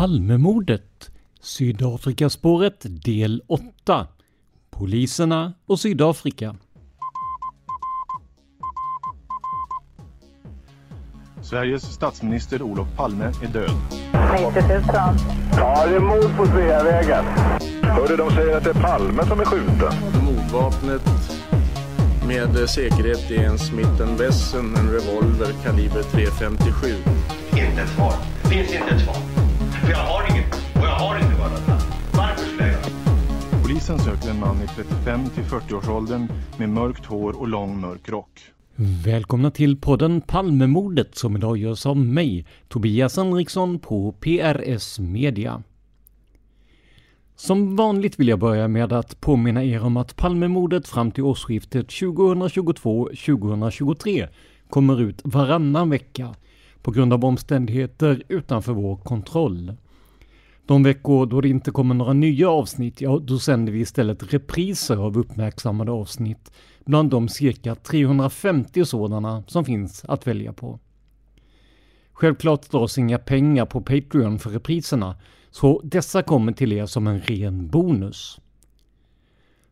Palmemordet Sydafrikaspåret del 8 Poliserna och Sydafrika Sveriges statsminister Olof Palme är död. 90 000. Ja, det är mord på Sveavägen. Hörde de säger att det är Palme som är skjuten. Mordvapnet med säkerhet är en Smith Wesson, en revolver kaliber .357. Inte ett svar. Finns inte ett svar. För jag har inget. Och jag har inte varit Varför skulle jag göra Polisen söker en man i 35 till 40-årsåldern med mörkt hår och lång mörk rock. Välkomna till podden Palmemordet som idag görs av mig, Tobias Henriksson på PRS Media. Som vanligt vill jag börja med att påminna er om att Palmemordet fram till årsskiftet 2022-2023 kommer ut varannan vecka på grund av omständigheter utanför vår kontroll. De veckor då det inte kommer några nya avsnitt, ja då sänder vi istället repriser av uppmärksammade avsnitt bland de cirka 350 sådana som finns att välja på. Självklart dras inga pengar på Patreon för repriserna, så dessa kommer till er som en ren bonus.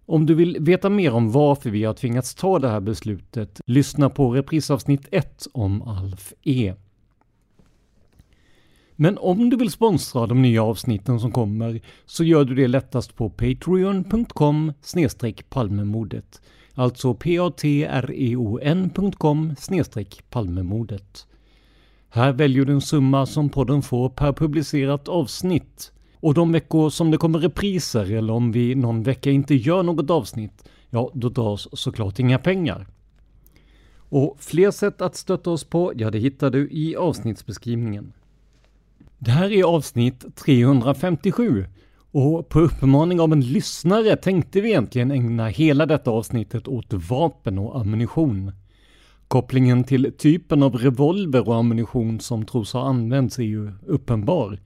Om du vill veta mer om varför vi har tvingats ta det här beslutet, lyssna på reprisavsnitt 1 om Alf E. Men om du vill sponsra de nya avsnitten som kommer så gör du det lättast på patreon.com palmemodet. Alltså patreon.com palmemodet. Här väljer du en summa som podden får per publicerat avsnitt. Och de veckor som det kommer repriser eller om vi någon vecka inte gör något avsnitt, ja då dras såklart inga pengar. Och fler sätt att stötta oss på, ja det hittar du i avsnittsbeskrivningen. Det här är avsnitt 357 och på uppmaning av en lyssnare tänkte vi egentligen ägna hela detta avsnittet åt vapen och ammunition. Kopplingen till typen av revolver och ammunition som tros ha använts är ju uppenbar.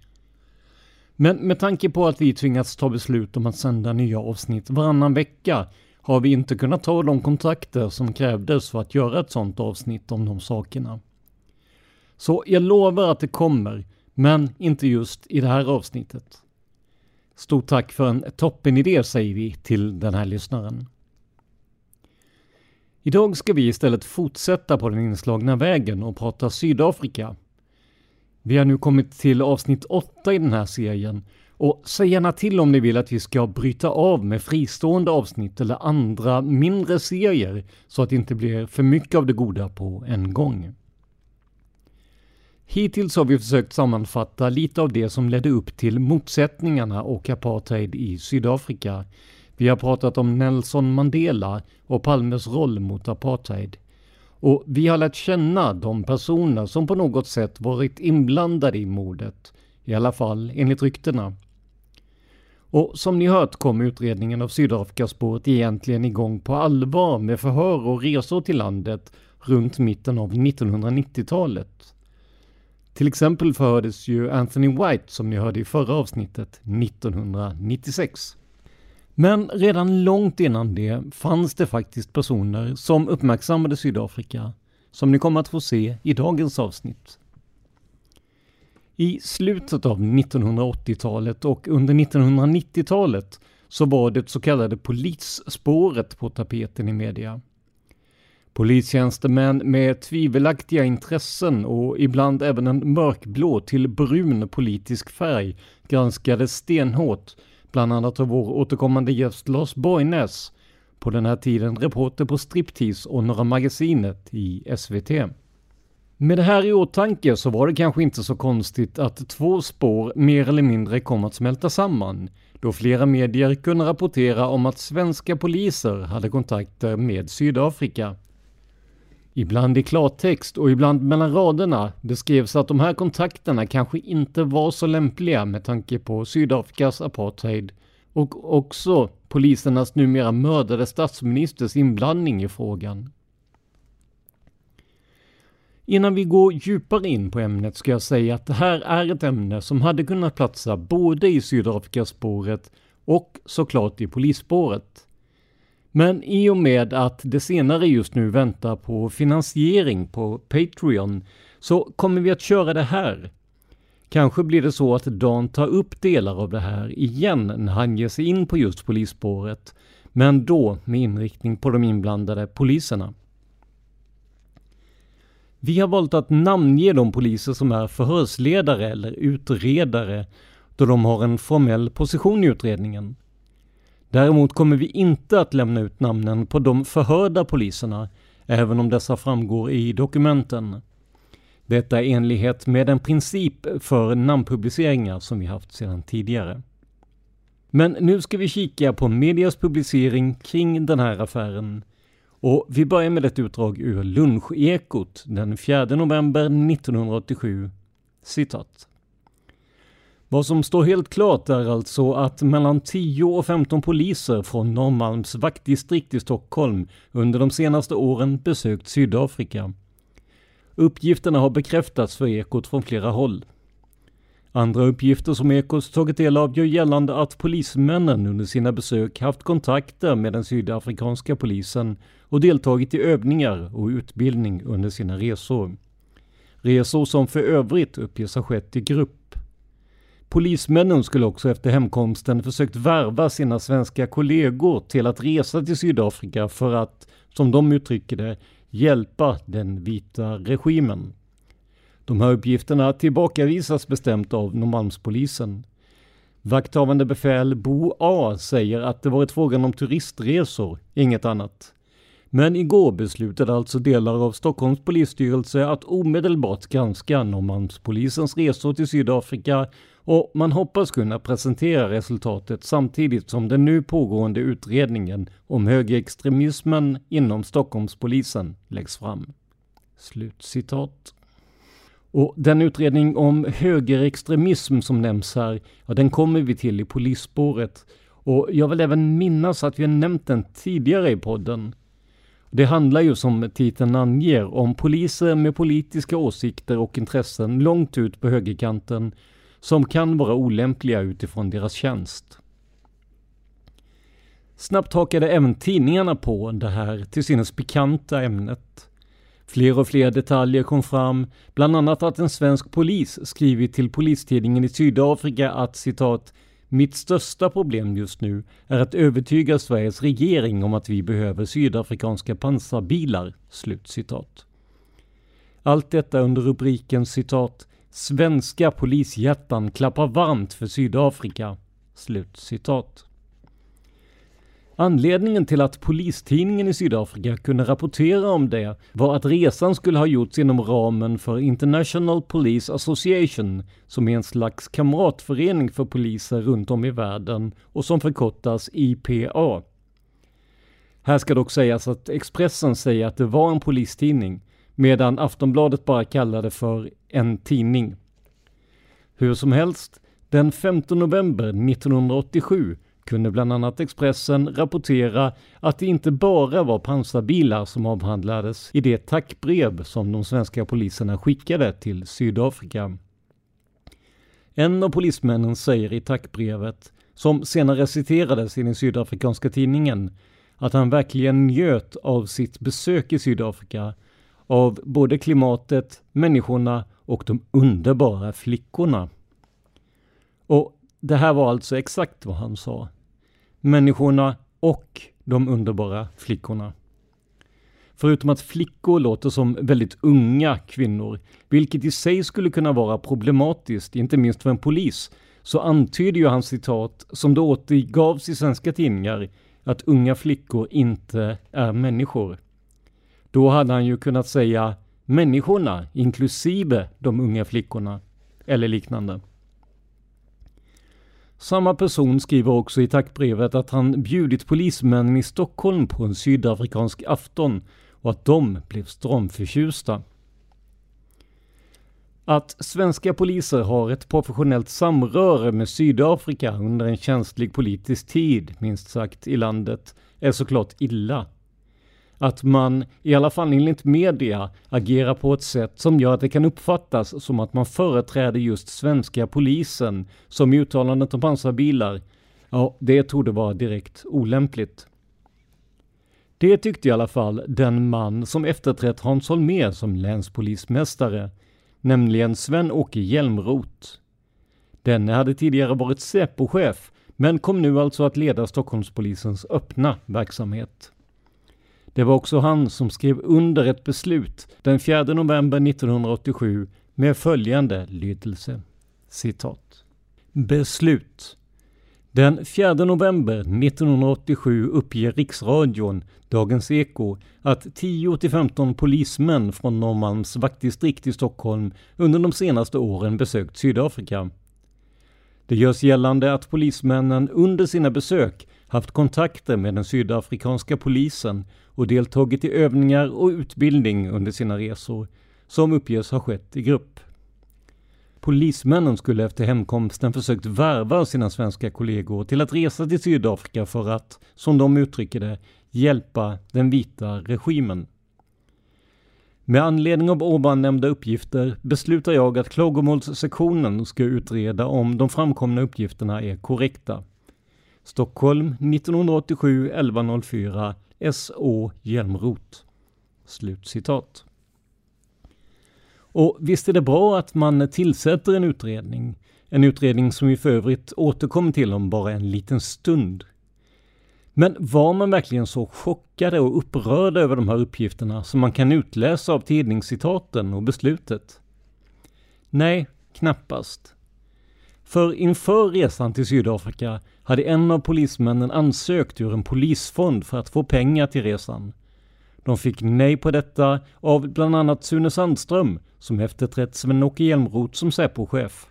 Men med tanke på att vi tvingats ta beslut om att sända nya avsnitt varannan vecka har vi inte kunnat ta de kontakter som krävdes för att göra ett sådant avsnitt om de sakerna. Så jag lovar att det kommer, men inte just i det här avsnittet. Stort tack för en toppenidé säger vi till den här lyssnaren. Idag ska vi istället fortsätta på den inslagna vägen och prata Sydafrika. Vi har nu kommit till avsnitt 8 i den här serien och säg gärna till om ni vill att vi ska bryta av med fristående avsnitt eller andra mindre serier så att det inte blir för mycket av det goda på en gång. Hittills har vi försökt sammanfatta lite av det som ledde upp till motsättningarna och apartheid i Sydafrika. Vi har pratat om Nelson Mandela och Palmes roll mot apartheid. Och vi har lärt känna de personer som på något sätt varit inblandade i mordet. I alla fall enligt ryktena. Och som ni hört kom utredningen av Sydafrikaspåret egentligen igång på allvar med förhör och resor till landet runt mitten av 1990-talet. Till exempel förhördes ju Anthony White som ni hörde i förra avsnittet 1996. Men redan långt innan det fanns det faktiskt personer som uppmärksammade Sydafrika, som ni kommer att få se i dagens avsnitt. I slutet av 1980-talet och under 1990-talet så var det så kallade polisspåret på tapeten i media. Polistjänstemän med tvivelaktiga intressen och ibland även en mörkblå till brun politisk färg granskades stenhårt, bland annat av vår återkommande gäst Lars Borgnäs, på den här tiden reporter på Striptease och Norra Magasinet i SVT. Med det här i åtanke så var det kanske inte så konstigt att två spår mer eller mindre kom att smälta samman, då flera medier kunde rapportera om att svenska poliser hade kontakter med Sydafrika. Ibland i klartext och ibland mellan raderna beskrevs att de här kontakterna kanske inte var så lämpliga med tanke på Sydafrikas apartheid och också polisernas numera mördade statsministers inblandning i frågan. Innan vi går djupare in på ämnet ska jag säga att det här är ett ämne som hade kunnat platsa både i Sydafrikaspåret och såklart i polisspåret. Men i och med att det senare just nu väntar på finansiering på Patreon så kommer vi att köra det här. Kanske blir det så att Dan tar upp delar av det här igen när han ger sig in på just polisspåret, men då med inriktning på de inblandade poliserna. Vi har valt att namnge de poliser som är förhörsledare eller utredare då de har en formell position i utredningen. Däremot kommer vi inte att lämna ut namnen på de förhörda poliserna, även om dessa framgår i dokumenten. Detta i enlighet med en princip för namnpubliceringar som vi haft sedan tidigare. Men nu ska vi kika på medias publicering kring den här affären. Och vi börjar med ett utdrag ur Lunchekot den 4 november 1987. Citat. Vad som står helt klart är alltså att mellan 10 och 15 poliser från Norrmalms vaktdistrikt i Stockholm under de senaste åren besökt Sydafrika. Uppgifterna har bekräftats för Ekot från flera håll. Andra uppgifter som Ekot tagit del av gör gällande att polismännen under sina besök haft kontakter med den sydafrikanska polisen och deltagit i övningar och utbildning under sina resor. Resor som för övrigt uppges ha skett i grupp. Polismännen skulle också efter hemkomsten försökt värva sina svenska kollegor till att resa till Sydafrika för att, som de uttrycker det, hjälpa den vita regimen. De här uppgifterna tillbakavisas bestämt av Norrmalmspolisen. Vakthavande befäl Bo A säger att det varit frågan om turistresor, inget annat. Men igår beslutade alltså delar av Stockholms polisstyrelse att omedelbart granska Norrmalmspolisens resor till Sydafrika och man hoppas kunna presentera resultatet samtidigt som den nu pågående utredningen om högerextremismen inom Stockholmspolisen läggs fram. Slutcitat. Och den utredning om högerextremism som nämns här, ja, den kommer vi till i polisspåret. Och jag vill även minnas att vi har nämnt den tidigare i podden. Det handlar ju som titeln anger om poliser med politiska åsikter och intressen långt ut på högerkanten som kan vara olämpliga utifrån deras tjänst. Snabbt hakade även tidningarna på det här till synes pikanta ämnet. Fler och fler detaljer kom fram, bland annat att en svensk polis skrivit till polistidningen i Sydafrika att citat mitt största problem just nu är att övertyga Sveriges regering om att vi behöver sydafrikanska pansarbilar." Slut citat. Allt detta under rubriken citat Svenska polishjärtan klappar varmt för Sydafrika. Slut citat. Anledningen till att Polistidningen i Sydafrika kunde rapportera om det var att resan skulle ha gjorts inom ramen för International Police Association, som är en slags kamratförening för poliser runt om i världen och som förkortas IPA. Här ska dock sägas att Expressen säger att det var en polistidning, medan Aftonbladet bara kallar det för en tidning. Hur som helst, den 15 november 1987 kunde bland annat Expressen rapportera att det inte bara var pansarbilar som avhandlades i det tackbrev som de svenska poliserna skickade till Sydafrika. En av polismännen säger i tackbrevet, som senare citerades i den sydafrikanska tidningen, att han verkligen njöt av sitt besök i Sydafrika, av både klimatet, människorna och de underbara flickorna. Och det här var alltså exakt vad han sa. Människorna och de underbara flickorna. Förutom att flickor låter som väldigt unga kvinnor, vilket i sig skulle kunna vara problematiskt, inte minst för en polis, så antyder ju hans citat, som då återgavs i svenska tidningar, att unga flickor inte är människor. Då hade han ju kunnat säga människorna, inklusive de unga flickorna, eller liknande. Samma person skriver också i tackbrevet att han bjudit polismännen i Stockholm på en sydafrikansk afton och att de blev stramförtjusta. Att svenska poliser har ett professionellt samröre med Sydafrika under en känslig politisk tid, minst sagt, i landet är såklart illa. Att man, i alla fall enligt media, agerar på ett sätt som gör att det kan uppfattas som att man företräder just svenska polisen, som i uttalandet om pansarbilar, ja, det torde vara direkt olämpligt. Det tyckte i alla fall den man som efterträtt Hans Holmér som länspolismästare, nämligen Sven-Åke Hjälmroth. Denne hade tidigare varit Säpo-chef, men kom nu alltså att leda Stockholmspolisens öppna verksamhet. Det var också han som skrev under ett beslut den 4 november 1987 med följande lydelse. Citat. Beslut. Den 4 november 1987 uppger Riksradion, Dagens Eko, att 10-15 polismän från Norrmalms vaktdistrikt i Stockholm under de senaste åren besökt Sydafrika. Det görs gällande att polismännen under sina besök haft kontakter med den sydafrikanska polisen och deltagit i övningar och utbildning under sina resor, som uppges ha skett i grupp. Polismännen skulle efter hemkomsten försökt värva sina svenska kollegor till att resa till Sydafrika för att, som de uttrycker det, hjälpa den vita regimen. Med anledning av ovan nämnda uppgifter beslutar jag att klagomålssektionen ska utreda om de framkomna uppgifterna är korrekta. Stockholm 1987 1104 S.Å. Hjälmroth. Slutcitat. Och visst är det bra att man tillsätter en utredning. En utredning som vi för övrigt återkommer till om bara en liten stund. Men var man verkligen så chockade och upprörda över de här uppgifterna som man kan utläsa av tidningscitaten och beslutet? Nej, knappast. För inför resan till Sydafrika hade en av polismännen ansökt ur en polisfond för att få pengar till resan. De fick nej på detta av bland annat Sune Sandström som efterträtt Sven-Åke Hjelmroth som Säpo-chef.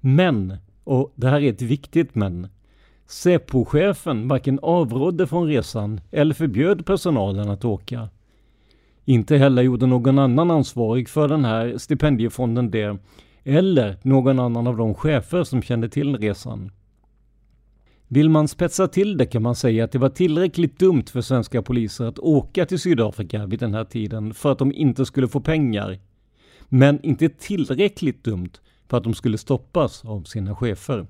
Men, och det här är ett viktigt men, Säpo-chefen varken avrådde från resan eller förbjöd personalen att åka. Inte heller gjorde någon annan ansvarig för den här stipendiefonden det, eller någon annan av de chefer som kände till resan. Vill man spetsa till det kan man säga att det var tillräckligt dumt för svenska poliser att åka till Sydafrika vid den här tiden för att de inte skulle få pengar. Men inte tillräckligt dumt för att de skulle stoppas av sina chefer.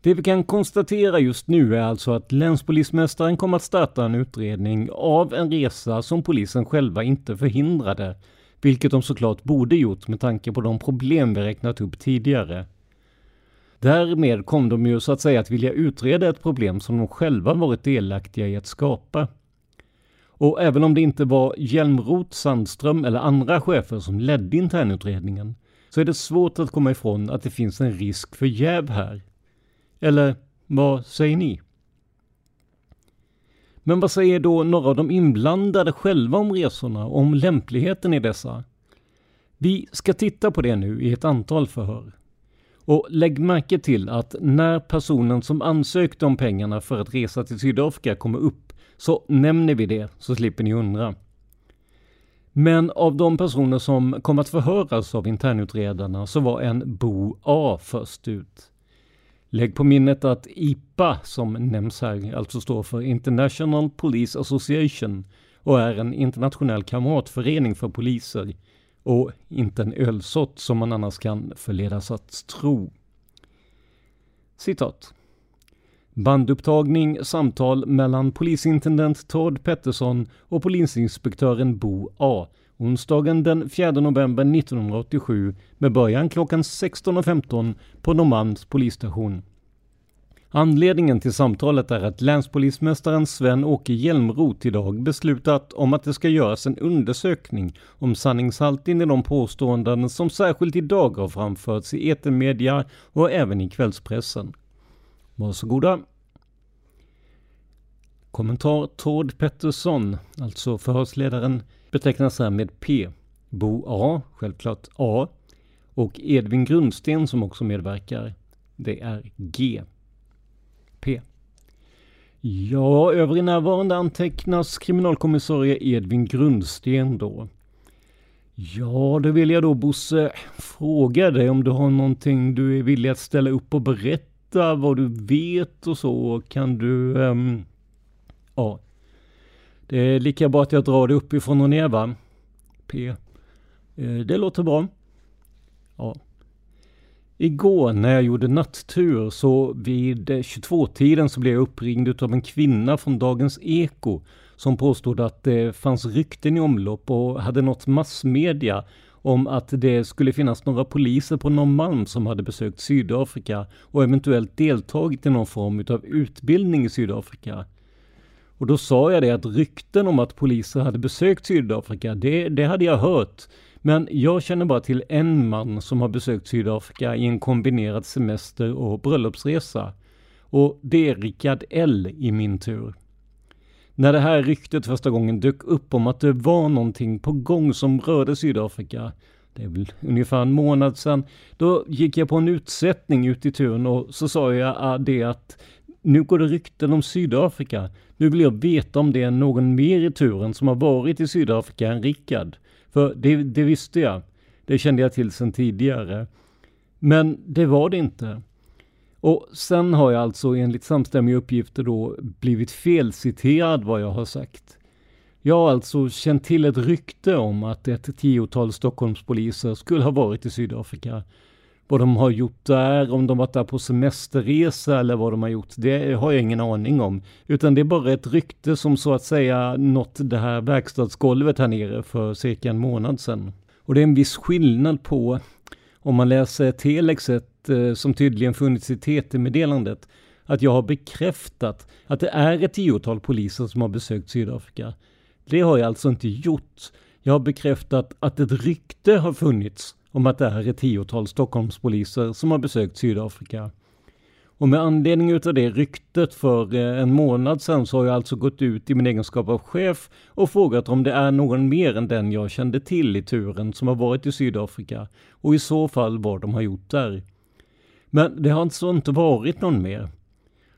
Det vi kan konstatera just nu är alltså att länspolismästaren kommer att starta en utredning av en resa som polisen själva inte förhindrade, vilket de såklart borde gjort med tanke på de problem vi räknat upp tidigare. Därmed kom de ju så att säga att vilja utreda ett problem som de själva varit delaktiga i att skapa. Och även om det inte var Hjälmroth, Sandström eller andra chefer som ledde internutredningen så är det svårt att komma ifrån att det finns en risk för jäv här. Eller vad säger ni? Men vad säger då några av de inblandade själva om resorna och om lämpligheten i dessa? Vi ska titta på det nu i ett antal förhör. Och lägg märke till att när personen som ansökte om pengarna för att resa till Sydafrika kommer upp så nämner vi det så slipper ni undra. Men av de personer som kom att förhöras av internutredarna så var en Bo A först ut. Lägg på minnet att IPA, som nämns här, alltså står för International Police Association och är en internationell kamratförening för poliser och inte en ölsort som man annars kan förledas att tro. Citat. Bandupptagning samtal mellan polisintendent Todd Pettersson och polisinspektören Bo A. Onsdagen den 4 november 1987 med början klockan 16.15 på Norrmalms polisstation. Anledningen till samtalet är att länspolismästaren Sven-Åke Hjälmroth idag beslutat om att det ska göras en undersökning om sanningshalten i de påståenden som särskilt idag har framförts i etermedia och även i kvällspressen. Varsågoda. Kommentar Tord Pettersson, alltså förhörsledaren, betecknas här med P. Bo A, självklart A. Och Edvin Grundsten som också medverkar, det är G. P. Ja, övrig närvarande antecknas kriminalkommissarie Edvin Grundsten då. Ja, då vill jag då Bosse fråga dig om du har någonting du är villig att ställa upp och berätta vad du vet och så. Kan du... Um, ja. Det är lika bra att jag drar det uppifrån och ner va? P. Eh, det låter bra. Ja. Igår när jag gjorde nattur så vid eh, 22-tiden så blev jag uppringd av en kvinna från Dagens Eko som påstod att det fanns rykten i omlopp och hade nått massmedia om att det skulle finnas några poliser på Norrmalm som hade besökt Sydafrika och eventuellt deltagit i någon form av utbildning i Sydafrika. Och då sa jag det att rykten om att poliser hade besökt Sydafrika, det, det hade jag hört. Men jag känner bara till en man som har besökt Sydafrika i en kombinerad semester och bröllopsresa. Och det är Rickard L i min tur. När det här ryktet första gången dök upp om att det var någonting på gång som rörde Sydafrika, det är väl ungefär en månad sedan, då gick jag på en utsättning ute i turen och så sa jag ah, det att nu går det rykten om Sydafrika. Nu vill jag veta om det är någon mer i turen som har varit i Sydafrika än Rickard. För det, det visste jag. Det kände jag till sedan tidigare. Men det var det inte. Och sen har jag alltså enligt samstämmiga uppgifter då blivit felciterad vad jag har sagt. Jag har alltså känt till ett rykte om att ett tiotal Stockholmspoliser skulle ha varit i Sydafrika. Vad de har gjort där, om de varit där på semesterresa eller vad de har gjort, det har jag ingen aning om. Utan det är bara ett rykte som så att säga nått det här verkstadsgolvet här nere för cirka en månad sedan. Och det är en viss skillnad på om man läser telexet eh, som tydligen funnits i TT-meddelandet att jag har bekräftat att det är ett tiotal poliser som har besökt Sydafrika. Det har jag alltså inte gjort. Jag har bekräftat att ett rykte har funnits om att det är ett tiotal Stockholmspoliser som har besökt Sydafrika. Och med anledning utav det ryktet för eh, en månad sedan så har jag alltså gått ut i min egenskap av chef och frågat om det är någon mer än den jag kände till i turen som har varit i Sydafrika och i så fall vad de har gjort där. Men det har alltså inte varit någon mer.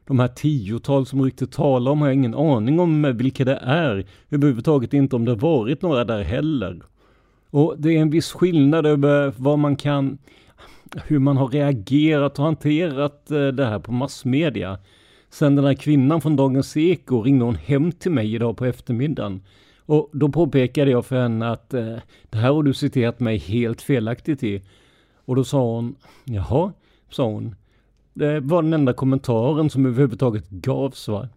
De här tiotal som ryktet talar om har jag ingen aning om vilka det är. Överhuvudtaget inte om det varit några där heller. Och det är en viss skillnad över vad man kan, hur man har reagerat och hanterat eh, det här på massmedia. Sen den här kvinnan från Dagens Eko ringde hon hem till mig idag på eftermiddagen. Och då påpekade jag för henne att eh, det här har du citerat mig helt felaktigt i. Och då sa hon, jaha, sa hon. Det var den enda kommentaren som överhuvudtaget gavs va.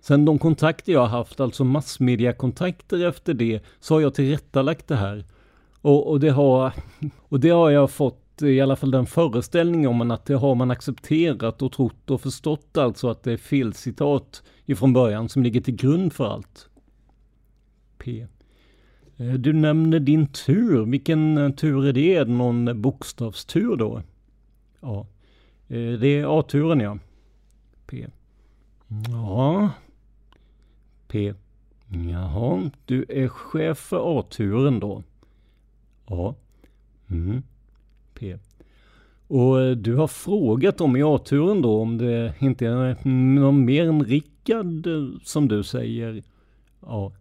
Sen de kontakter jag har haft, alltså massmediakontakter efter det, så har jag tillrättalagt det här. Och, och, det har, och det har jag fått i alla fall den föreställningen om att det har man accepterat och trott och förstått alltså att det är felcitat ifrån början som ligger till grund för allt. P. Eh, du nämner din tur. Vilken eh, tur är det? Är det någon bokstavstur då? Ja. Eh, det är A-turen ja. P. Ja. P. Jaha, du är chef för A-turen då. A. Mm. P. Och eh, du har frågat dem i A-turen då om det inte är någon mer än Rickard eh, som du säger? Ja.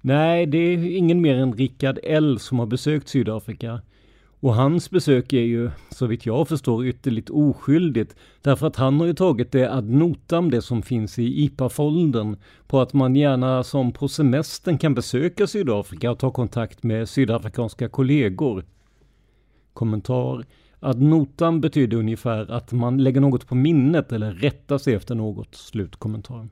Nej, det är ingen mer än Rickard L som har besökt Sydafrika. Och hans besök är ju, så vitt jag förstår, ytterligt oskyldigt. Därför att han har ju tagit det ad notam, det som finns i IPA-foldern, på att man gärna som på semestern kan besöka Sydafrika och ta kontakt med sydafrikanska kollegor. Kommentar. Ad notam betyder ungefär att man lägger något på minnet eller rättar sig efter något. Slutkommentar.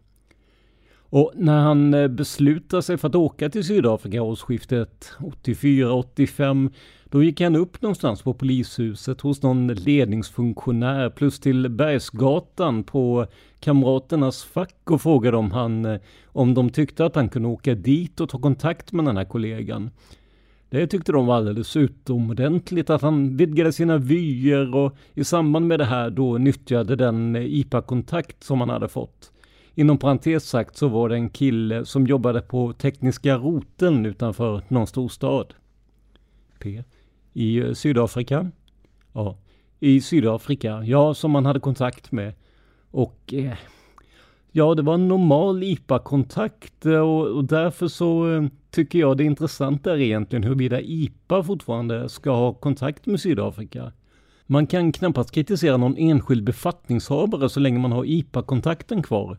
Och när han eh, beslutar sig för att åka till Sydafrika årsskiftet 84-85 då gick han upp någonstans på polishuset hos någon ledningsfunktionär plus till Bergsgatan på Kamraternas fack och frågade om han eh, om de tyckte att han kunde åka dit och ta kontakt med den här kollegan. Det tyckte de var alldeles utomordentligt att han vidgade sina vyer och i samband med det här då nyttjade den eh, IPA-kontakt som han hade fått. Inom parentes sagt så var det en kille som jobbade på tekniska roten utanför någon storstad. P. I eh, Sydafrika? Ja, i Sydafrika. Ja, som man hade kontakt med. Och eh, ja, det var en normal IPA-kontakt eh, och, och, därför så eh, tycker jag det intressanta är egentligen huruvida IPA fortfarande ska ha kontakt med Sydafrika. Man kan knappast kritisera någon enskild befattningshavare så länge man har IPA-kontakten kvar.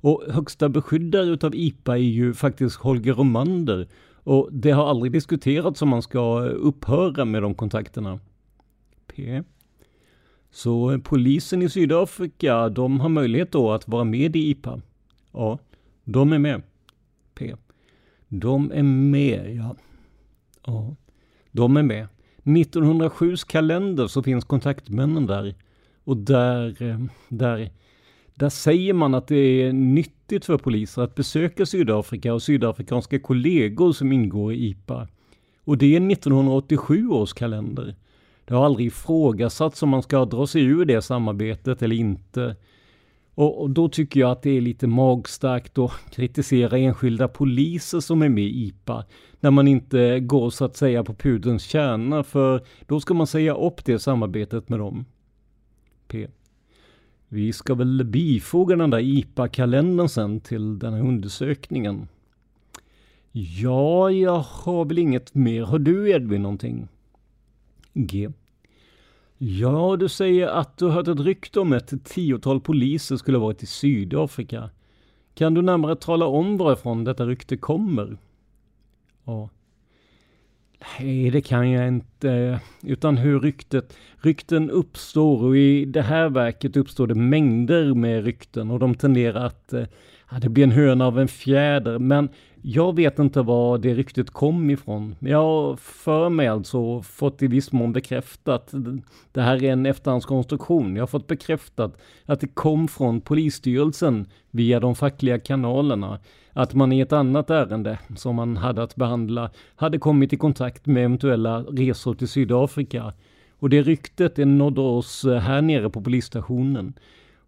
Och högsta beskyddare utav IPA är ju faktiskt Holger Romander och det har aldrig diskuterats om man ska eh, upphöra med de kontakterna. P. Så eh, polisen i Sydafrika, de har möjlighet då att vara med i IPA? Ja, de är med. P. De är med, ja. Ja, de är med. 1907s kalender så finns kontaktmännen där. Och där, eh, där där säger man att det är nyttigt för poliser att besöka Sydafrika och sydafrikanska kollegor som ingår i IPA. Och det är 1987 års kalender. Det har aldrig ifrågasatts om man ska dra sig ur det samarbetet eller inte. Och, då tycker jag att det är lite magstarkt att kritisera enskilda poliser som är med i IPA. När man inte går så att säga på pudelns kärna, för då ska man säga upp det samarbetet med dem. P. Vi ska väl bifoga den där IPA-kalendern sen till den här undersökningen. Ja, jag har väl inget mer. Har du Edvin någonting? G. Ja, du säger att du hört ett rykte om ett tiotal poliser skulle ha varit i Sydafrika. Kan du närmare tala om varifrån detta rykte kommer? A. Nej, det kan jag inte. Utan hur ryktet, rykten uppstår och i det här verket uppstår det mängder med rykten och de tenderar att, eh, ja, det blir en höna av en fjäder. Men jag vet inte var det ryktet kom ifrån. Jag har för mig alltså fått i viss mån bekräftat. Det här är en efterhandskonstruktion. Jag har fått bekräftat att det kom från polisstyrelsen via de fackliga kanalerna att man i ett annat ärende som man hade att behandla hade kommit i kontakt med eventuella resor till Sydafrika. Och det ryktet det nådde oss här nere på polisstationen.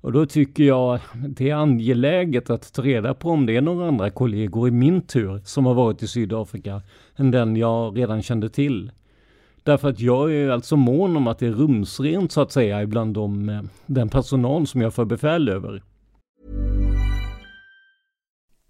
Och då tycker jag det är angeläget att ta reda på om det är några andra kollegor i min tur som har varit i Sydafrika än den jag redan kände till. Därför att jag är alltså mån om att det är rumsrent så att säga ibland de, eh, den personal som jag får befäl över.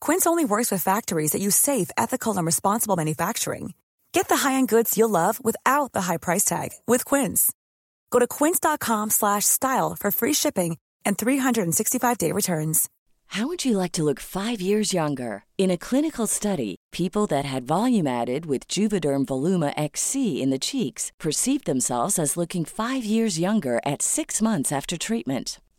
Quince only works with factories that use safe, ethical, and responsible manufacturing. Get the high-end goods you'll love without the high price tag with Quince. Go to quince.com slash style for free shipping and 365-day returns. How would you like to look five years younger? In a clinical study, people that had volume added with Juvederm Voluma XC in the cheeks perceived themselves as looking five years younger at six months after treatment.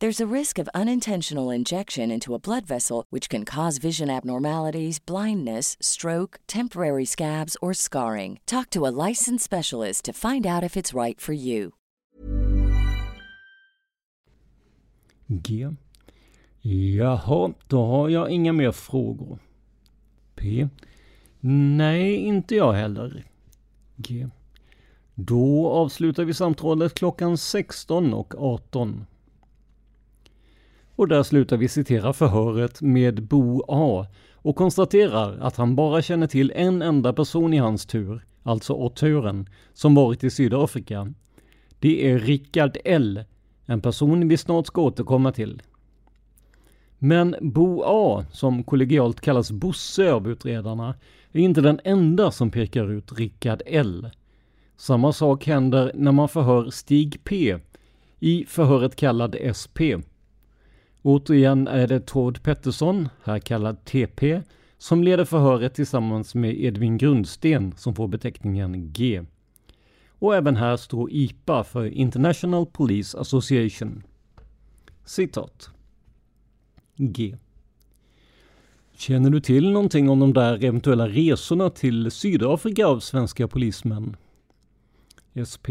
There's a risk of unintentional injection into a blood vessel, which can cause vision abnormalities, blindness, stroke, temporary scabs, or scarring. Talk to a licensed specialist to find out if it's right for you. G. Jaha, då har jag inga mer frågor. P. Nej, inte jag heller. G. Då avslutar vi samtalet klockan 16 och 18. Och där slutar vi citera förhöret med Bo A och konstaterar att han bara känner till en enda person i hans tur, alltså autören, som varit i Sydafrika. Det är Rickard L, en person vi snart ska återkomma till. Men Bo A, som kollegialt kallas Bosse av utredarna, är inte den enda som pekar ut Rickard L. Samma sak händer när man förhör Stig P i förhöret kallad SP. Återigen är det Tord Pettersson, här kallad TP, som leder förhöret tillsammans med Edvin Grundsten som får beteckningen G. Och även här står IPA för International Police Association. Citat. G. Känner du till någonting om de där eventuella resorna till Sydafrika av svenska polismän? SP.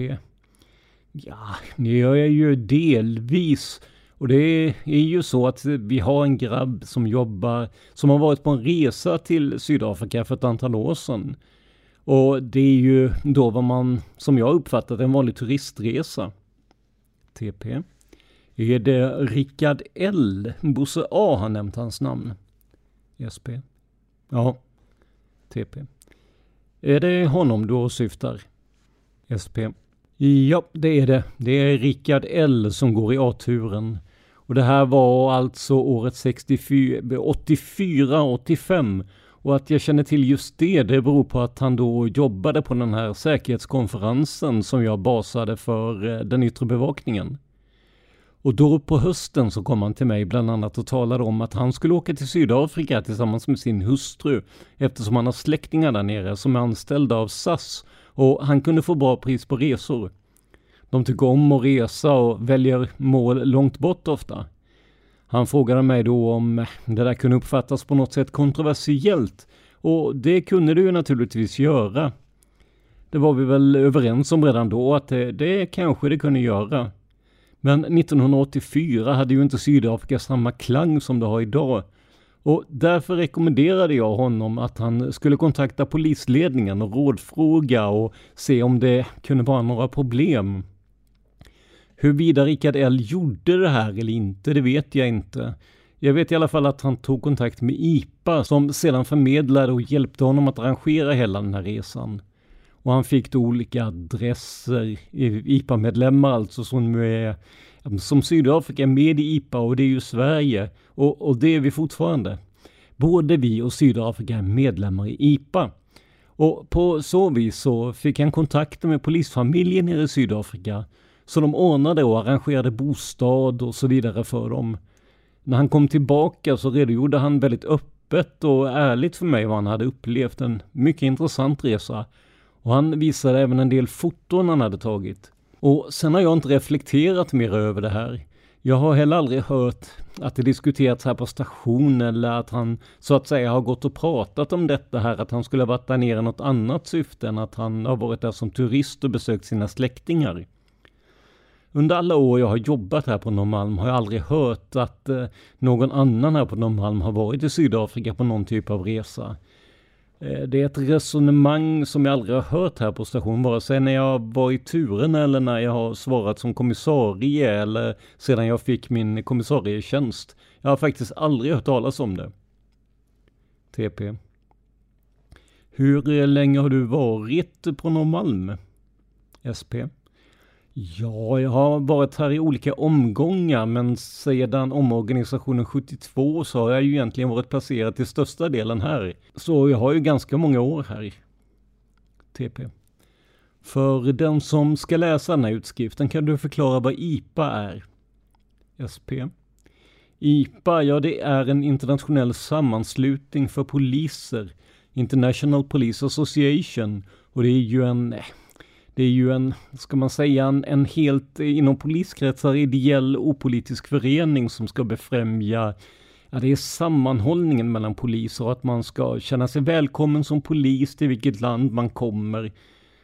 Ja, det gör jag ju delvis. Och det är ju så att vi har en grabb som jobbar, som har varit på en resa till Sydafrika för ett antal år sedan. Och det är ju då vad man, som jag uppfattat en vanlig turistresa. TP. Är det Rickard L? Bosse A har nämnt hans namn. SP. Ja. TP. Är det honom du åsyftar? SP. Ja, det är det. Det är Rickard L som går i A-turen. Och det här var alltså året 84-85. Och att jag känner till just det, det beror på att han då jobbade på den här säkerhetskonferensen som jag basade för eh, den yttre bevakningen. Och då på hösten så kom han till mig bland annat och talade om att han skulle åka till Sydafrika tillsammans med sin hustru eftersom han har släktingar där nere som är anställda av SAS och han kunde få bra pris på resor. De tycker om att resa och väljer mål långt bort ofta. Han frågade mig då om eh, det där kunde uppfattas på något sätt kontroversiellt och det kunde det ju naturligtvis göra. Det var vi väl överens om redan då att det, det kanske det kunde göra. Men 1984 hade ju inte Sydafrika samma klang som det har idag. Och därför rekommenderade jag honom att han skulle kontakta polisledningen och rådfråga och se om det kunde vara några problem. Huruvida Rickard L gjorde det här eller inte, det vet jag inte. Jag vet i alla fall att han tog kontakt med IPA som sedan förmedlade och hjälpte honom att arrangera hela den här resan. Och han fick då olika adresser, IPA-medlemmar alltså som är som Sydafrika är med i IPA och det är ju Sverige och, och det är vi fortfarande. Både vi och Sydafrika är medlemmar i IPA. Och på så vis så fick han kontakter med polisfamiljen nere i Sydafrika. Så de ordnade och arrangerade bostad och så vidare för dem. När han kom tillbaka så redogjorde han väldigt öppet och ärligt för mig vad han hade upplevt. En mycket intressant resa. Och han visade även en del foton han hade tagit. Och sen har jag inte reflekterat mer över det här. Jag har heller aldrig hört att det diskuterats här på station eller att han så att säga har gått och pratat om detta här, att han skulle ha varit där nere i något annat syfte än att han har varit där som turist och besökt sina släktingar. Under alla år jag har jobbat här på Norrmalm har jag aldrig hört att eh, någon annan här på Norrmalm har varit i Sydafrika på någon typ av resa. Eh, det är ett resonemang som jag aldrig har hört här på stationen. vare sig när jag var i turen eller när jag har svarat som kommissarie eller sedan jag fick min kommissarietjänst. Jag har faktiskt aldrig hört talas om det. TP. Hur eh, länge har du varit på Norrmalm? SP. Ja, jag har varit här i olika omgångar, men sedan omorganisationen 72 så har jag ju egentligen varit placerad till största delen här. Så jag har ju ganska många år här. i TP. För den som ska läsa den här utskriften kan du förklara vad IPA är? SP. IPA, ja det är en internationell sammanslutning för poliser. International Police Association. Och det är ju en det är ju en, ska man säga, en, en helt eh, inom poliskretsar ideell opolitisk förening som ska befrämja Ja, det är sammanhållningen mellan poliser och att man ska känna sig välkommen som polis till vilket land man kommer.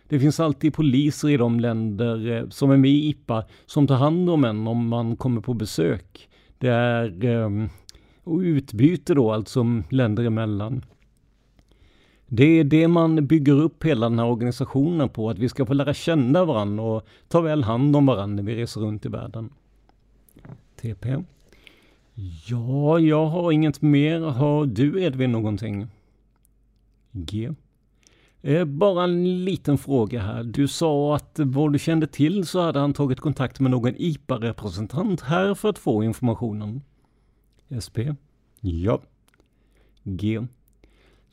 Det finns alltid poliser i de länder eh, som är med i IPA som tar hand om en om man kommer på besök. Det är um, utbyte då, alltså länder emellan. Det är det man bygger upp hela den här organisationen på, att vi ska få lära känna varandra och ta väl hand om varandra när vi reser runt i världen. TP. Ja, jag har inget mer. Har du Edvin någonting? G. Eh, bara en liten fråga här. Du sa att vad du kände till så hade han tagit kontakt med någon IPA-representant här för att få informationen. SP. Ja. G.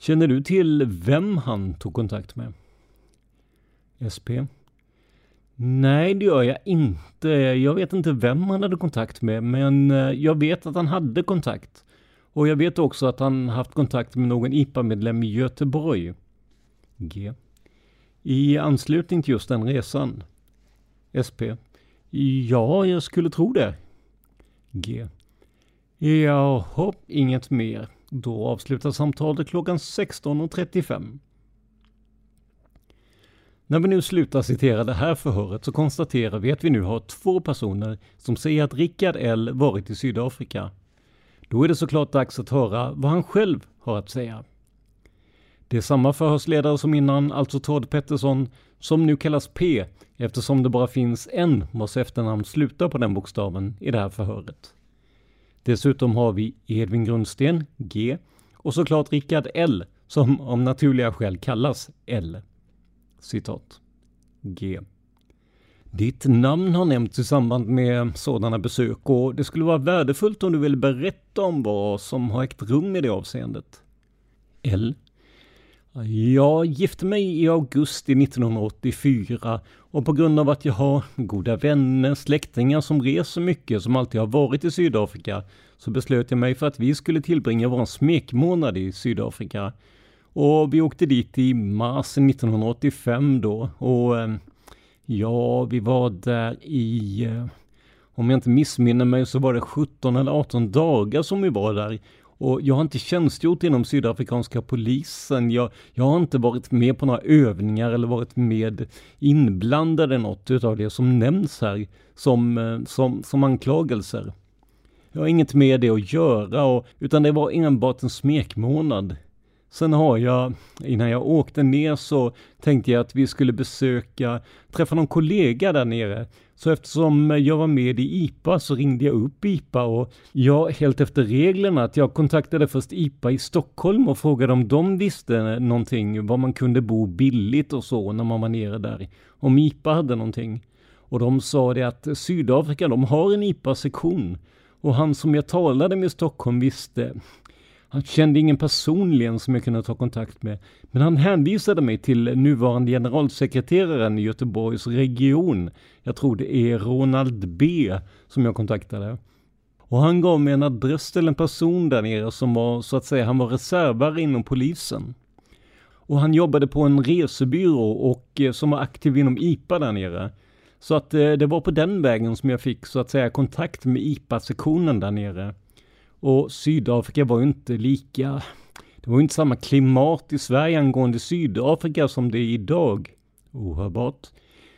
Känner du till vem han tog kontakt med? SP. Nej, det gör jag inte. Jag vet inte vem han hade kontakt med, men eh, jag vet att han hade kontakt. Och jag vet också att han haft kontakt med någon IPA-medlem i Göteborg. G. I anslutning till just den resan. SP. Ja, jag skulle tro det. G. Jaha, inget mer. Då avslutas samtalet klockan 16.35. När vi nu slutar citera det här förhöret så konstaterar vi att vi nu har två personer som säger att Rickard L varit i Sydafrika. Då är det såklart dags att höra vad han själv har att säga. Det är samma förhörsledare som innan, alltså Todd Pettersson, som nu kallas P eftersom det bara finns en vars efternamn slutar på den bokstaven i det här förhöret. Dessutom har vi Edvin Grundsten, G, och såklart Rickard L, som om naturliga skäl kallas L. Citat. G. Ditt namn har nämnts i samband med sådana besök och det skulle vara värdefullt om du vill berätta om vad som har ägt rum i det avseendet. L. Jag gifte mig i augusti 1984 och på grund av att jag har goda vänner, släktingar som reser mycket, som alltid har varit i Sydafrika, så beslöt jag mig för att vi skulle tillbringa vår smekmånad i Sydafrika. Och vi åkte dit i mars 1985 då och eh, ja, vi var där i eh, om jag inte missminner mig så var det 17 eller 18 dagar som vi var där och jag har inte tjänstgjort inom sydafrikanska polisen. Jag, jag har inte varit med på några övningar eller varit med inblandad i något utav det som nämns här som, eh, som, som anklagelser. Jag har inget med det att göra, och, utan det var enbart en smekmånad. Sen har jag, innan jag åkte ner så tänkte jag att vi skulle besöka, träffa någon kollega där nere. Så eftersom jag var med i IPA så ringde jag upp IPA och jag helt efter reglerna att jag kontaktade först IPA i Stockholm och frågade om de visste någonting, var man kunde bo billigt och så när man var nere där. Om IPA hade någonting. Och de sa det att Sydafrika, de har en IPA-sektion. Och han som jag talade med i Stockholm visste han kände ingen personligen som jag kunde ta kontakt med, men han hänvisade mig till nuvarande generalsekreteraren i Göteborgs region. Jag tror det är Ronald B som jag kontaktade. Och han gav mig en adress till en person där nere som var, så att säga, han var reservare inom polisen. Och han jobbade på en resebyrå och eh, som var aktiv inom IPA där nere. Så att eh, det var på den vägen som jag fick så att säga kontakt med IPA-sektionen där nere. Och Sydafrika var ju inte lika, det var ju inte samma klimat i Sverige angående Sydafrika som det är idag. Ohörbart.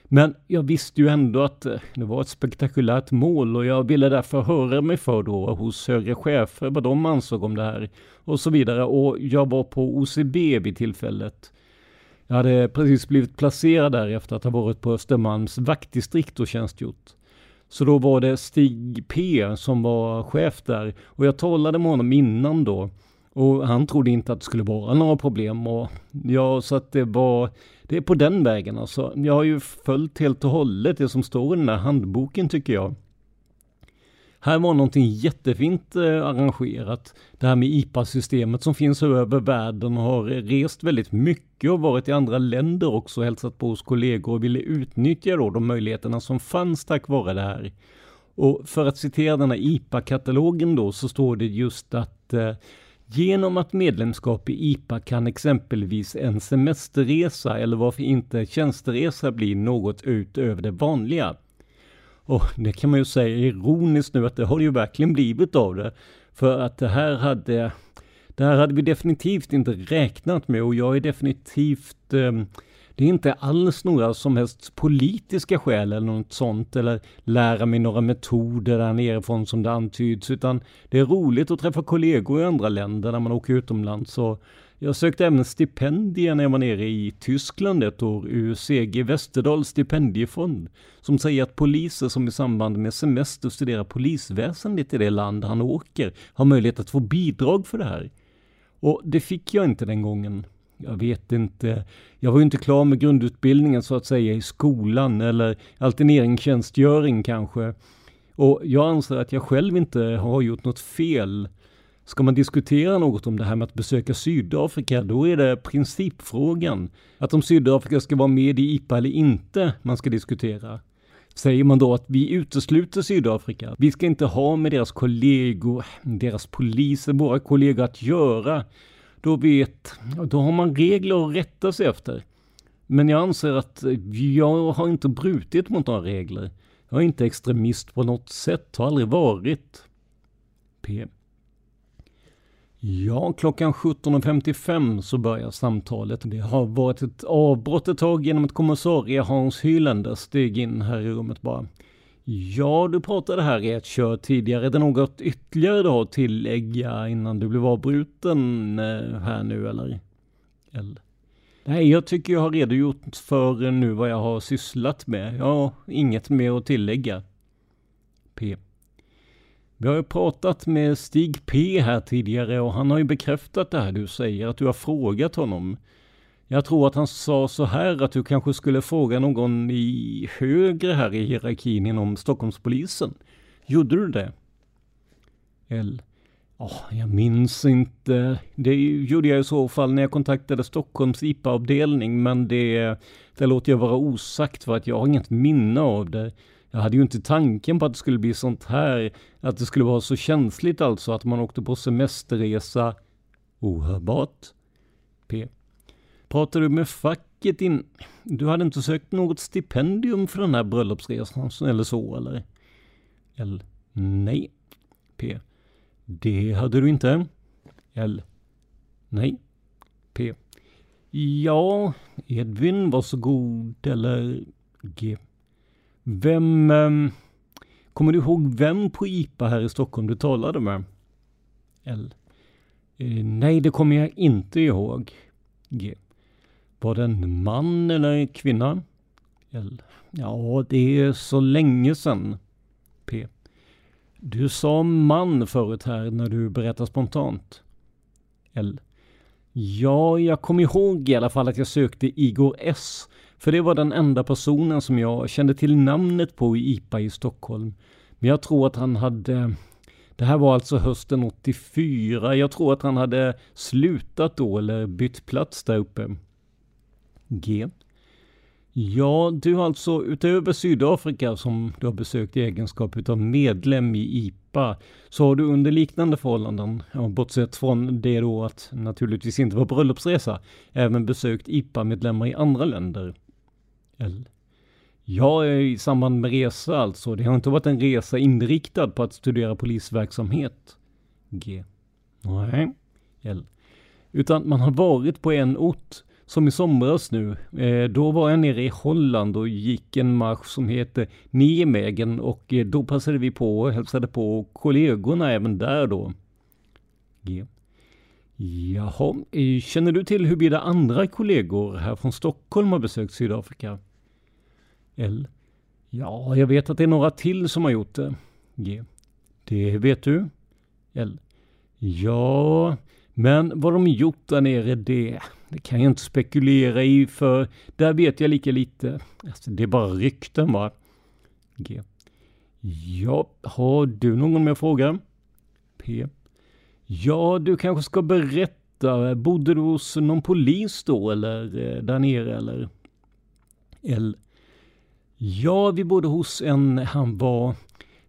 Men jag visste ju ändå att eh, det var ett spektakulärt mål och jag ville därför höra mig för då hos högre chefer vad de ansåg om det här och så vidare. Och jag var på OCB vid tillfället. Jag hade precis blivit placerad där efter att ha varit på Östermalms vaktdistrikt och tjänstgjort. Så då var det Stig P som var chef där och jag talade med honom innan då. Och han trodde inte att det skulle vara några problem och ja, så att det var, det är på den vägen alltså. Jag har ju följt helt och hållet det som står i den här handboken tycker jag. Här var någonting jättefint eh, arrangerat. Det här med IPA-systemet som finns över världen och har rest väldigt mycket och varit i andra länder också och hälsat på hos kollegor och ville utnyttja då de möjligheterna som fanns tack vare det här. Och för att citera den här IPA-katalogen då så står det just att eh, Genom att medlemskap i IPA kan exempelvis en semesterresa eller varför inte tjänsteresa bli något utöver det vanliga. Och det kan man ju säga ironiskt nu att det har ju verkligen blivit av det. För att det här hade, det här hade vi definitivt inte räknat med och jag är definitivt eh, det är inte alls några som helst politiska skäl eller något sånt eller lära mig några metoder där nerifrån som det antyds utan det är roligt att träffa kollegor i andra länder när man åker utomlands. och jag sökte även stipendier när jag var nere i Tyskland ett år ur CG Westerdals stipendiefond som säger att poliser som i samband med semester studerar polisväsendet i det land han åker har möjlighet att få bidrag för det här. Och det fick jag inte den gången. Jag vet inte. Jag var ju inte klar med grundutbildningen så att säga i skolan eller alterneringstjänstgöring kanske. Och jag anser att jag själv inte har gjort något fel. Ska man diskutera något om det här med att besöka Sydafrika, då är det principfrågan. Att om Sydafrika ska vara med i IPA eller inte man ska diskutera. Säger man då att vi utesluter Sydafrika, vi ska inte ha med deras kollegor, deras poliser, våra kollegor att göra, då vet, då har man regler att rätta sig efter. Men jag anser att jag har inte brutit mot några regler. Jag är inte extremist på något sätt, har aldrig varit. P. Ja, klockan 17.55 så börjar samtalet. Det har varit ett avbrott ett tag genom att kommissarie Hans Hylander steg in här i rummet bara. Ja, du pratade här i ett kör tidigare. Är det något ytterligare du har att tillägga innan du blev avbruten eh, här nu eller? eller? Nej, jag tycker jag har redogjort för nu vad jag har sysslat med. Jag har inget mer att tillägga. P. Vi har ju pratat med Stig P här tidigare och han har ju bekräftat det här du säger, att du har frågat honom. Jag tror att han sa så här att du kanske skulle fråga någon i högre här i hierarkin inom Stockholmspolisen. Gjorde du det? L. Oh, jag minns inte. Det gjorde jag i så fall när jag kontaktade Stockholms IPA-avdelning, men det, det låter jag vara osagt för att jag har inget minne av det. Jag hade ju inte tanken på att det skulle bli sånt här, att det skulle vara så känsligt alltså att man åkte på semesterresa. Ohörbart. P. Pratade du med facket in... Du hade inte sökt något stipendium för den här bröllopsresan eller så eller? L. Nej. P. Det hade du inte. L. Nej. P. Ja, Edvin, varsågod. Eller G. Vem... Eh, kommer du ihåg vem på IPA här i Stockholm du talade med? L. Eh, nej, det kommer jag inte ihåg. G. Var det en man eller kvinna? L. Ja, det är så länge sedan. P. Du sa man förut här när du berättade spontant. L. Ja, jag kommer ihåg i alla fall att jag sökte Igor S. För det var den enda personen som jag kände till namnet på i IPA i Stockholm. Men jag tror att han hade det här var alltså hösten 84. Jag tror att han hade slutat då eller bytt plats där uppe. G. Ja, du har alltså utöver Sydafrika som du har besökt i egenskap utav medlem i IPA så har du under liknande förhållanden, ja, bortsett från det då att naturligtvis inte var bröllopsresa, även besökt IPA-medlemmar i andra länder. L. Ja, i samband med resa alltså. Det har inte varit en resa inriktad på att studera polisverksamhet. G. Nej. L. Utan man har varit på en ort som i somras nu. Eh, då var jag nere i Holland och gick en marsch som heter Nijmegen och eh, då passade vi på och hälsade på kollegorna även där då. G. Jaha, eh, känner du till huruvida andra kollegor här från Stockholm har besökt Sydafrika? L. Ja, jag vet att det är några till som har gjort det. G. Det vet du? L. Ja, men vad de gjort där nere det, det kan jag inte spekulera i för där vet jag lika lite. Alltså, det är bara rykten va? G. Ja, har du någon mer fråga? P. Ja, du kanske ska berätta. Bodde du hos någon polis då eller eh, där nere eller? eller? Ja, vi bodde hos en, han var,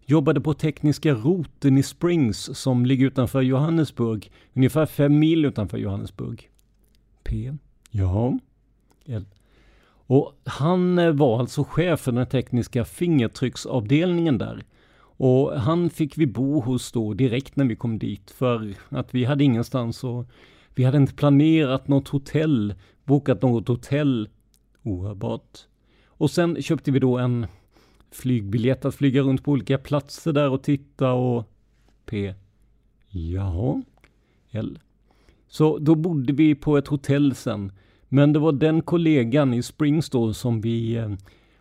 jobbade på tekniska roten i Springs som ligger utanför Johannesburg, ungefär fem mil utanför Johannesburg. P. Ja. L. Och han eh, var alltså chef för den tekniska fingertrycksavdelningen där. Och han fick vi bo hos då direkt när vi kom dit för att vi hade ingenstans och vi hade inte planerat något hotell, bokat något hotell ohörbart. Och sen köpte vi då en flygbiljett att flyga runt på olika platser där och titta och P. Jaha. L. Så då bodde vi på ett hotell sen. Men det var den kollegan i Springs då som vi eh,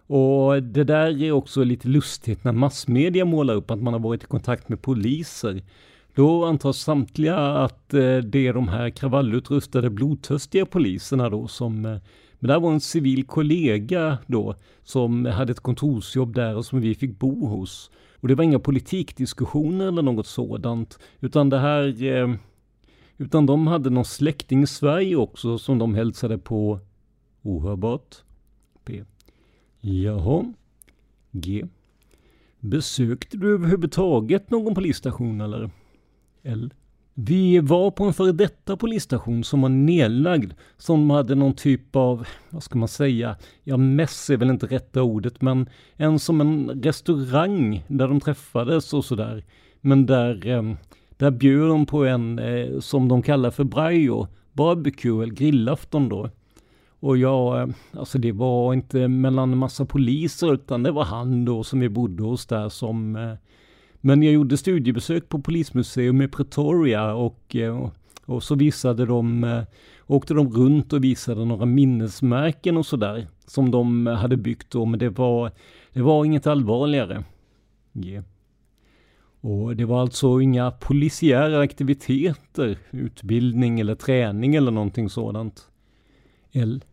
och det där är också lite lustigt när massmedia målar upp att man har varit i kontakt med poliser. Då antar samtliga att eh, det är de här kravallutrustade blodtörstiga poliserna då som eh, men det var en civil kollega då som hade ett kontorsjobb där och som vi fick bo hos. Och det var inga politikdiskussioner eller något sådant utan det här eh, utan de hade någon släkting i Sverige också som de hälsade på ohörbart. P. Jaha. G. Besökte du överhuvudtaget någon polisstation eller? L. Vi var på en före detta polisstation som var nedlagd. Som hade någon typ av, vad ska man säga, ja mäss är väl inte rätta ordet, men en som en restaurang där de träffades och sådär. Men där, eh, där bjöd de på en eh, som de kallar för brajo, barbecue eller grillafton då. Och jag, eh, alltså det var inte mellan en massa poliser utan det var han då som vi bodde hos där som eh, Men jag gjorde studiebesök på polismuseum i Pretoria och, eh, och så visade de Åkte de runt och visade några minnesmärken och sådär Som de hade byggt då men det var Det var inget allvarligare Yeah. Och det var alltså inga polisiära aktiviteter, utbildning eller träning eller någonting sådant. L.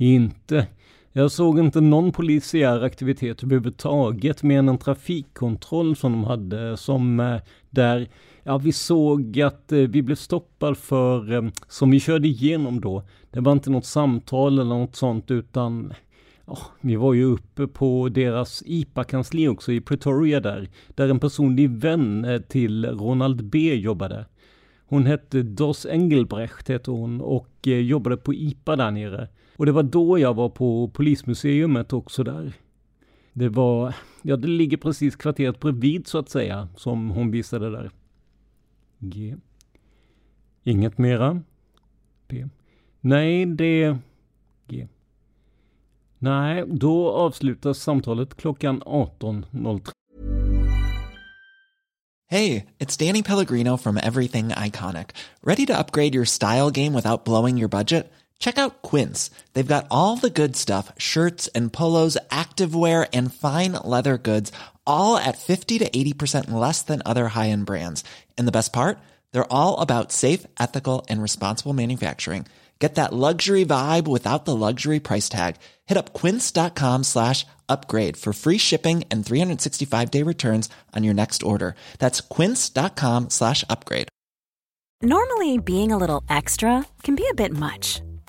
Inte. Jag såg inte någon polisiär aktivitet överhuvudtaget mer än en trafikkontroll som de hade som eh, där Ja, vi såg att eh, vi blev stoppade för, eh, som vi körde igenom då, det var inte något samtal eller något sånt utan ja, vi var ju uppe på deras IPA-kansli också i Pretoria där, där en personlig vän till Ronald B jobbade. Hon hette Dos Engelbrecht hette hon och jobbade på IPA där nere. Och det var då jag var på polismuseumet också där. Det var, ja det ligger precis kvarteret bredvid så att säga, som hon visade där. G. Inget mera? P. Nej, det... G. Nej, då avslutas samtalet klockan 18.03. Hej, it's Danny Pellegrino from Everything Iconic. Ready to upgrade your style game without blowing your budget? Check out Quince. They've got all the good stuff shirts and polos, activewear, and fine leather goods, all at 50 to 80% less than other high end brands. And the best part? They're all about safe, ethical, and responsible manufacturing. Get that luxury vibe without the luxury price tag. Hit up quince.com slash upgrade for free shipping and 365 day returns on your next order. That's quince.com slash upgrade. Normally, being a little extra can be a bit much.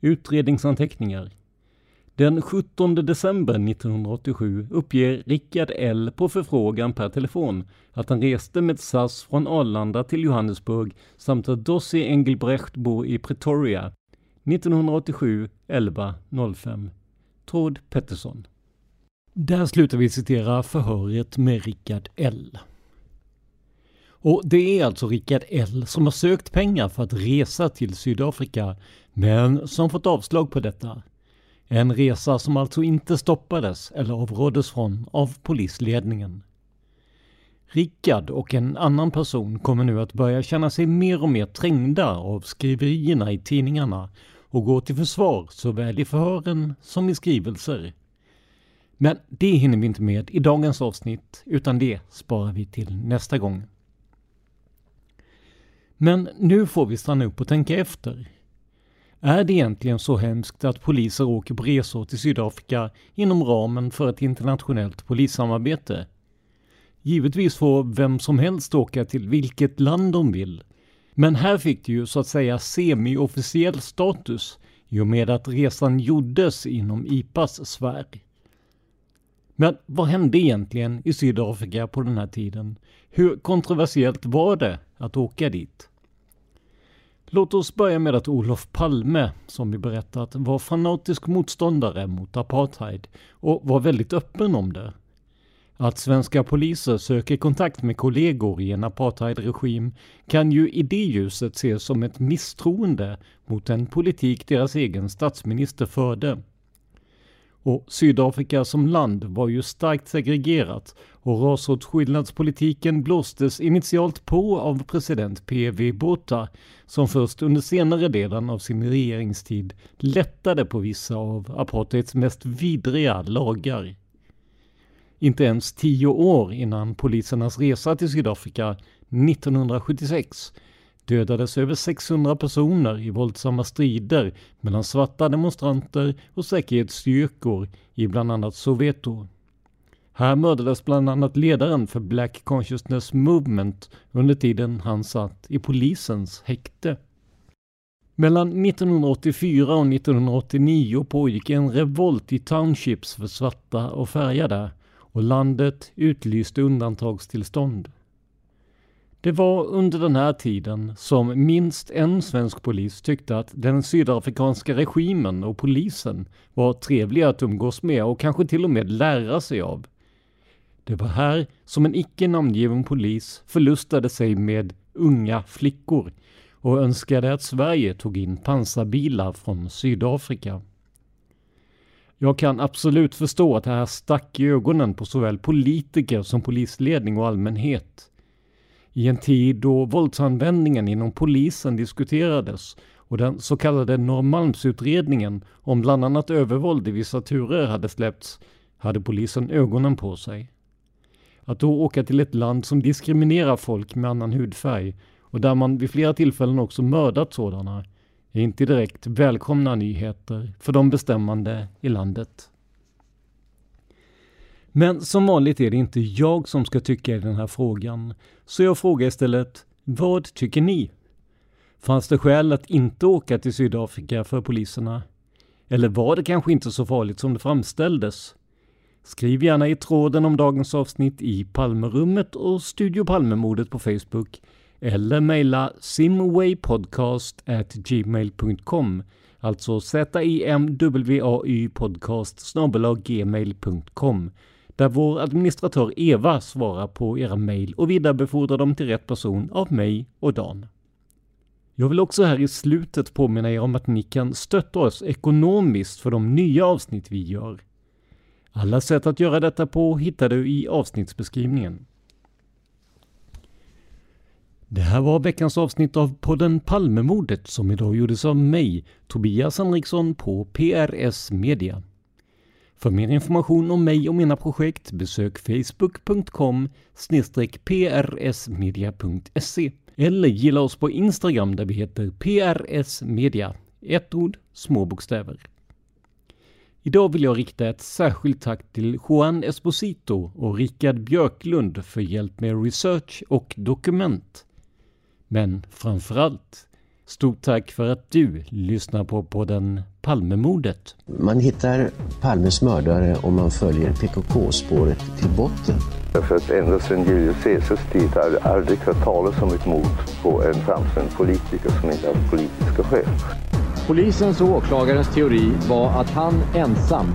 Utredningsanteckningar Den 17 december 1987 uppger Rickard L på förfrågan per telefon att han reste med SAS från Arlanda till Johannesburg samt att Dossi Engelbrecht bor i Pretoria 1987 11 05. Tord Pettersson. Där slutar vi citera förhöret med Rickard L. Och det är alltså Rickard L som har sökt pengar för att resa till Sydafrika, men som fått avslag på detta. En resa som alltså inte stoppades eller avråddes från av polisledningen. Rickard och en annan person kommer nu att börja känna sig mer och mer trängda av skriverierna i tidningarna och gå till försvar såväl i förhören som i skrivelser. Men det hinner vi inte med i dagens avsnitt, utan det sparar vi till nästa gång. Men nu får vi stanna upp och tänka efter. Är det egentligen så hemskt att poliser åker på resor till Sydafrika inom ramen för ett internationellt polissamarbete? Givetvis får vem som helst åka till vilket land de vill. Men här fick det ju så att säga semi-officiell status i och med att resan gjordes inom IPAs sfär. Men vad hände egentligen i Sydafrika på den här tiden? Hur kontroversiellt var det att åka dit? Låt oss börja med att Olof Palme, som vi berättat, var fanatisk motståndare mot apartheid och var väldigt öppen om det. Att svenska poliser söker kontakt med kollegor i en apartheidregim kan ju i det ljuset ses som ett misstroende mot den politik deras egen statsminister förde. Och Sydafrika som land var ju starkt segregerat och rasåtskillnadspolitiken blåstes initialt på av president P.V. Botha som först under senare delen av sin regeringstid lättade på vissa av apartheids mest vidriga lagar. Inte ens tio år innan polisernas resa till Sydafrika 1976 dödades över 600 personer i våldsamma strider mellan svarta demonstranter och säkerhetsstyrkor i bland annat Soweto. Här mördades bland annat ledaren för Black Consciousness Movement under tiden han satt i polisens häkte. Mellan 1984 och 1989 pågick en revolt i townships för svarta och färgade och landet utlyste undantagstillstånd. Det var under den här tiden som minst en svensk polis tyckte att den sydafrikanska regimen och polisen var trevliga att umgås med och kanske till och med lära sig av. Det var här som en icke namngiven polis förlustade sig med unga flickor och önskade att Sverige tog in pansarbilar från Sydafrika. Jag kan absolut förstå att det här stack i ögonen på såväl politiker som polisledning och allmänhet. I en tid då våldsanvändningen inom polisen diskuterades och den så kallade Norrmalmsutredningen om bland annat övervåld i vissa turer hade släppts hade polisen ögonen på sig. Att då åka till ett land som diskriminerar folk med annan hudfärg och där man vid flera tillfällen också mördat sådana är inte direkt välkomna nyheter för de bestämmande i landet. Men som vanligt är det inte jag som ska tycka i den här frågan, så jag frågar istället, vad tycker ni? Fanns det skäl att inte åka till Sydafrika för poliserna? Eller var det kanske inte så farligt som det framställdes? Skriv gärna i tråden om dagens avsnitt i Palmerummet och Studio Palmemordet på Facebook eller mejla simwaypodcast@gmail.com Alltså z-i-m-w-a-y podcast gmail.com där vår administratör Eva svarar på era mejl och vidarebefordrar dem till rätt person av mig och Dan. Jag vill också här i slutet påminna er om att ni kan stötta oss ekonomiskt för de nya avsnitt vi gör. Alla sätt att göra detta på hittar du i avsnittsbeskrivningen. Det här var veckans avsnitt av podden Palmemordet som idag gjordes av mig, Tobias Henriksson på PRS Media. För mer information om mig och mina projekt besök facebook.com prsmedia.se eller gilla oss på Instagram där vi heter PRS Media. Ett ord, små bokstäver. Idag vill jag rikta ett särskilt tack till Juan Esposito och Rickard Björklund för hjälp med research och dokument. Men framförallt, stort tack för att du lyssnar på podden Palmemordet. Man hittar Palmes mördare om man följer PKK-spåret till botten. Därför att ända sedan Julius Caesars tid har det aldrig hört talas om ett mord på en framstående politiker som inte haft politiska skäl. Polisens och åklagarens teori var att han ensam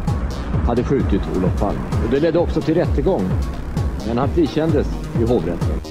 hade skjutit Olof Palme. Och det ledde också till rättegång. Men han frikändes i hovrätten.